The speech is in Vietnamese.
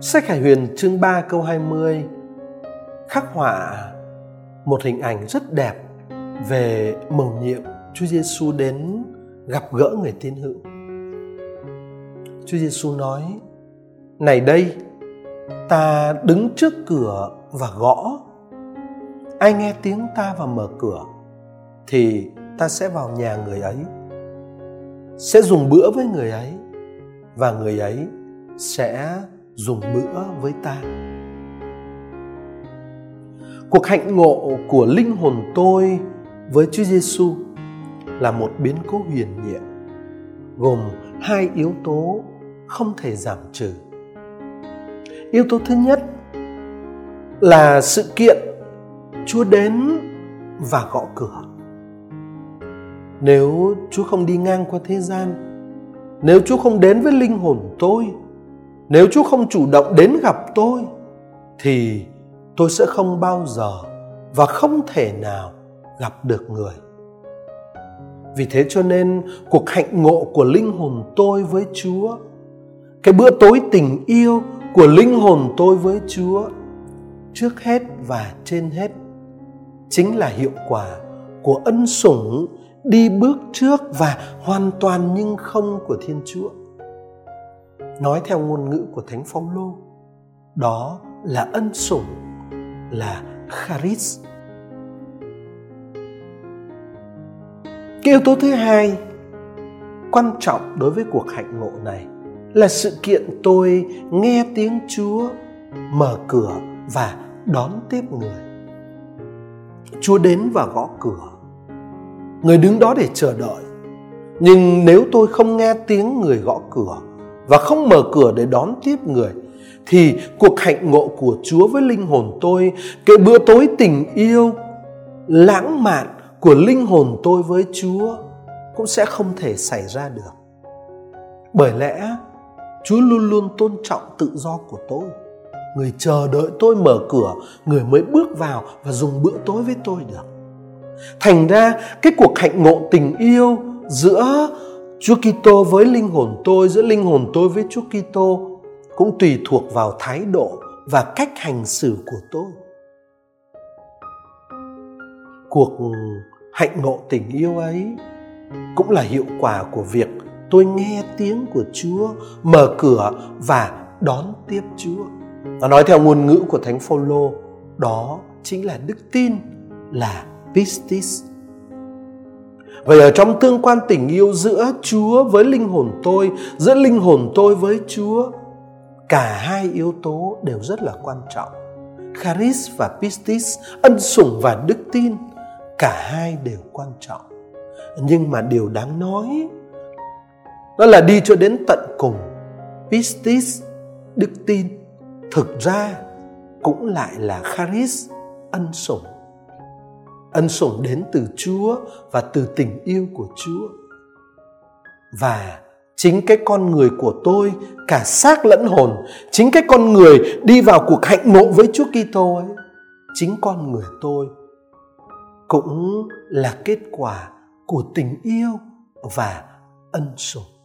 Sách Hải Huyền chương 3 câu 20 khắc họa một hình ảnh rất đẹp về mầu nhiệm Chúa Giêsu đến gặp gỡ người tín hữu. Chúa Giêsu nói: "Này đây, ta đứng trước cửa và gõ. Ai nghe tiếng ta và mở cửa thì ta sẽ vào nhà người ấy, sẽ dùng bữa với người ấy và người ấy sẽ dùng bữa với ta. Cuộc hạnh ngộ của linh hồn tôi với Chúa Giêsu là một biến cố huyền nhiệm, gồm hai yếu tố không thể giảm trừ. Yếu tố thứ nhất là sự kiện chúa đến và gõ cửa. Nếu chúa không đi ngang qua thế gian, nếu chúa không đến với linh hồn tôi nếu Chúa không chủ động đến gặp tôi thì tôi sẽ không bao giờ và không thể nào gặp được người. Vì thế cho nên cuộc hạnh ngộ của linh hồn tôi với Chúa, cái bữa tối tình yêu của linh hồn tôi với Chúa trước hết và trên hết chính là hiệu quả của ân sủng đi bước trước và hoàn toàn nhưng không của Thiên Chúa nói theo ngôn ngữ của thánh phong lô. Đó là ân sủng, là charis. Cái yếu tố thứ hai quan trọng đối với cuộc hạnh ngộ này là sự kiện tôi nghe tiếng chúa mở cửa và đón tiếp người. Chúa đến và gõ cửa. Người đứng đó để chờ đợi. Nhưng nếu tôi không nghe tiếng người gõ cửa và không mở cửa để đón tiếp người thì cuộc hạnh ngộ của Chúa với linh hồn tôi, cái bữa tối tình yêu lãng mạn của linh hồn tôi với Chúa cũng sẽ không thể xảy ra được. Bởi lẽ Chúa luôn luôn tôn trọng tự do của tôi. Người chờ đợi tôi mở cửa, người mới bước vào và dùng bữa tối với tôi được. Thành ra cái cuộc hạnh ngộ tình yêu giữa Chúa Kitô với linh hồn tôi giữa linh hồn tôi với Chúa Kitô cũng tùy thuộc vào thái độ và cách hành xử của tôi. Cuộc hạnh ngộ tình yêu ấy cũng là hiệu quả của việc tôi nghe tiếng của Chúa mở cửa và đón tiếp Chúa. Và nói theo ngôn ngữ của Thánh Phaolô, đó chính là đức tin, là pistis Vậy ở trong tương quan tình yêu giữa Chúa với linh hồn tôi, giữa linh hồn tôi với Chúa, cả hai yếu tố đều rất là quan trọng. Charis và pistis, ân sủng và đức tin, cả hai đều quan trọng. Nhưng mà điều đáng nói đó là đi cho đến tận cùng. Pistis, đức tin, thực ra cũng lại là charis, ân sủng ân sủng đến từ Chúa và từ tình yêu của Chúa. Và chính cái con người của tôi cả xác lẫn hồn, chính cái con người đi vào cuộc hạnh ngộ với Chúa Kitô ấy, chính con người tôi cũng là kết quả của tình yêu và ân sủng.